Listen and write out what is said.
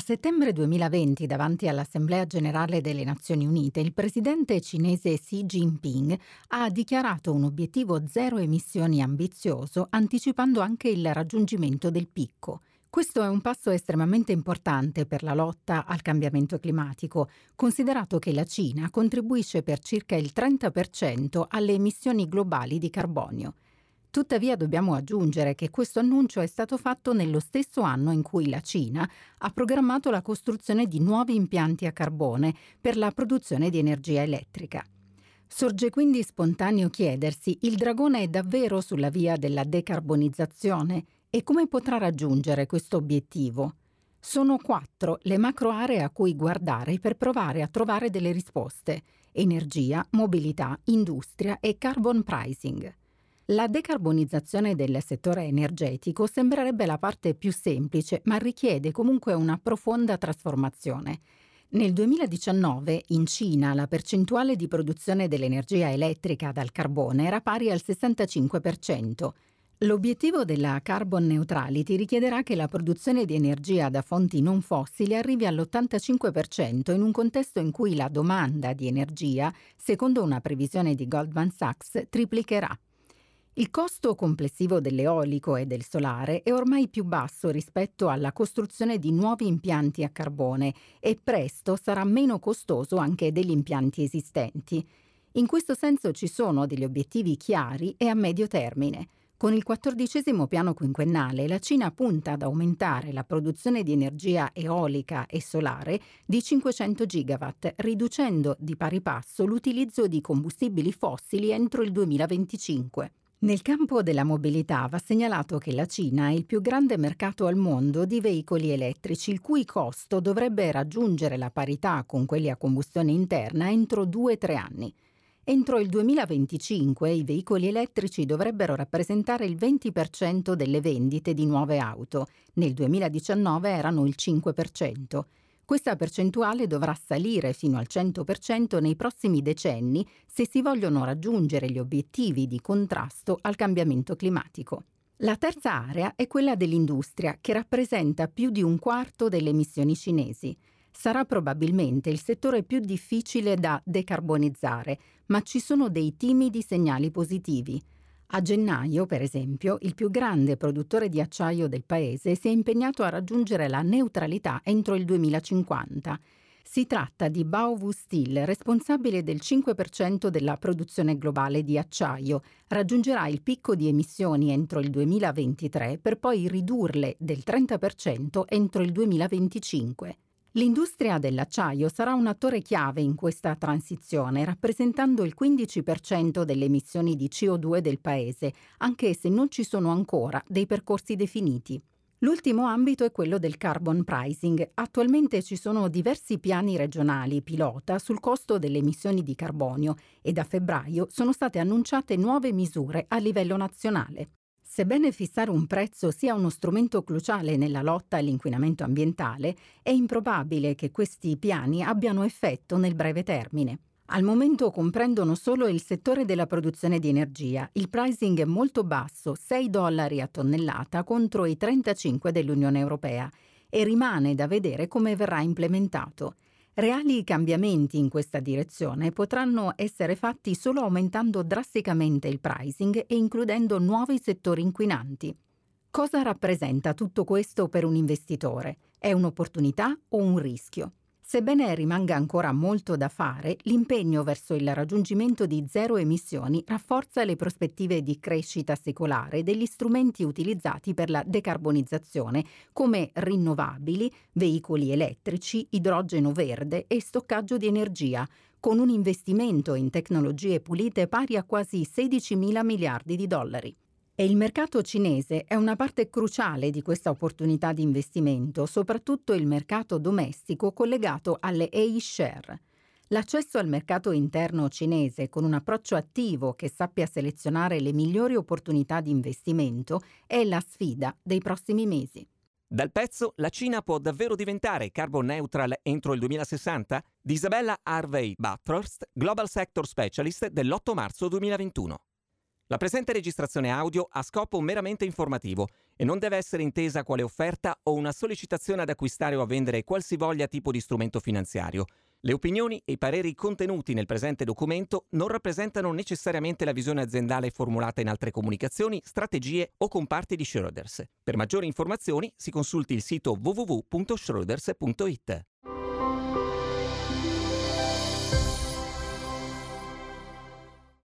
A settembre 2020, davanti all'Assemblea generale delle Nazioni Unite, il presidente cinese Xi Jinping ha dichiarato un obiettivo zero emissioni ambizioso, anticipando anche il raggiungimento del picco. Questo è un passo estremamente importante per la lotta al cambiamento climatico, considerato che la Cina contribuisce per circa il 30% alle emissioni globali di carbonio. Tuttavia dobbiamo aggiungere che questo annuncio è stato fatto nello stesso anno in cui la Cina ha programmato la costruzione di nuovi impianti a carbone per la produzione di energia elettrica. Sorge quindi spontaneo chiedersi, il dragone è davvero sulla via della decarbonizzazione e come potrà raggiungere questo obiettivo? Sono quattro le macro aree a cui guardare per provare a trovare delle risposte. Energia, mobilità, industria e carbon pricing. La decarbonizzazione del settore energetico sembrerebbe la parte più semplice, ma richiede comunque una profonda trasformazione. Nel 2019 in Cina la percentuale di produzione dell'energia elettrica dal carbone era pari al 65%. L'obiettivo della carbon neutrality richiederà che la produzione di energia da fonti non fossili arrivi all'85% in un contesto in cui la domanda di energia, secondo una previsione di Goldman Sachs, triplicherà. Il costo complessivo dell'eolico e del solare è ormai più basso rispetto alla costruzione di nuovi impianti a carbone e presto sarà meno costoso anche degli impianti esistenti. In questo senso ci sono degli obiettivi chiari e a medio termine. Con il quattordicesimo piano quinquennale la Cina punta ad aumentare la produzione di energia eolica e solare di 500 gigawatt, riducendo di pari passo l'utilizzo di combustibili fossili entro il 2025. Nel campo della mobilità va segnalato che la Cina è il più grande mercato al mondo di veicoli elettrici, il cui costo dovrebbe raggiungere la parità con quelli a combustione interna entro 2-3 anni. Entro il 2025 i veicoli elettrici dovrebbero rappresentare il 20% delle vendite di nuove auto, nel 2019 erano il 5%. Questa percentuale dovrà salire fino al 100% nei prossimi decenni se si vogliono raggiungere gli obiettivi di contrasto al cambiamento climatico. La terza area è quella dell'industria, che rappresenta più di un quarto delle emissioni cinesi. Sarà probabilmente il settore più difficile da decarbonizzare, ma ci sono dei timidi segnali positivi. A gennaio, per esempio, il più grande produttore di acciaio del paese si è impegnato a raggiungere la neutralità entro il 2050. Si tratta di Baowu Steel, responsabile del 5% della produzione globale di acciaio. Raggiungerà il picco di emissioni entro il 2023 per poi ridurle del 30% entro il 2025. L'industria dell'acciaio sarà un attore chiave in questa transizione, rappresentando il 15% delle emissioni di CO2 del Paese, anche se non ci sono ancora dei percorsi definiti. L'ultimo ambito è quello del carbon pricing. Attualmente ci sono diversi piani regionali pilota sul costo delle emissioni di carbonio e da febbraio sono state annunciate nuove misure a livello nazionale. Sebbene fissare un prezzo sia uno strumento cruciale nella lotta all'inquinamento ambientale, è improbabile che questi piani abbiano effetto nel breve termine. Al momento comprendono solo il settore della produzione di energia. Il pricing è molto basso, 6 dollari a tonnellata contro i 35 dell'Unione Europea, e rimane da vedere come verrà implementato. Reali cambiamenti in questa direzione potranno essere fatti solo aumentando drasticamente il pricing e includendo nuovi settori inquinanti. Cosa rappresenta tutto questo per un investitore? È un'opportunità o un rischio? Sebbene rimanga ancora molto da fare, l'impegno verso il raggiungimento di zero emissioni rafforza le prospettive di crescita secolare degli strumenti utilizzati per la decarbonizzazione, come rinnovabili, veicoli elettrici, idrogeno verde e stoccaggio di energia, con un investimento in tecnologie pulite pari a quasi 16 mila miliardi di dollari. E il mercato cinese è una parte cruciale di questa opportunità di investimento, soprattutto il mercato domestico collegato alle A-share. L'accesso al mercato interno cinese con un approccio attivo che sappia selezionare le migliori opportunità di investimento è la sfida dei prossimi mesi. Dal pezzo La Cina può davvero diventare carbon neutral entro il 2060? Di Isabella Harvey Bathurst, Global Sector Specialist dell'8 marzo 2021. La presente registrazione audio ha scopo meramente informativo e non deve essere intesa quale offerta o una sollecitazione ad acquistare o a vendere qualsivoglia tipo di strumento finanziario. Le opinioni e i pareri contenuti nel presente documento non rappresentano necessariamente la visione aziendale formulata in altre comunicazioni, strategie o comparti di Schroders. Per maggiori informazioni si consulti il sito www.schroders.it.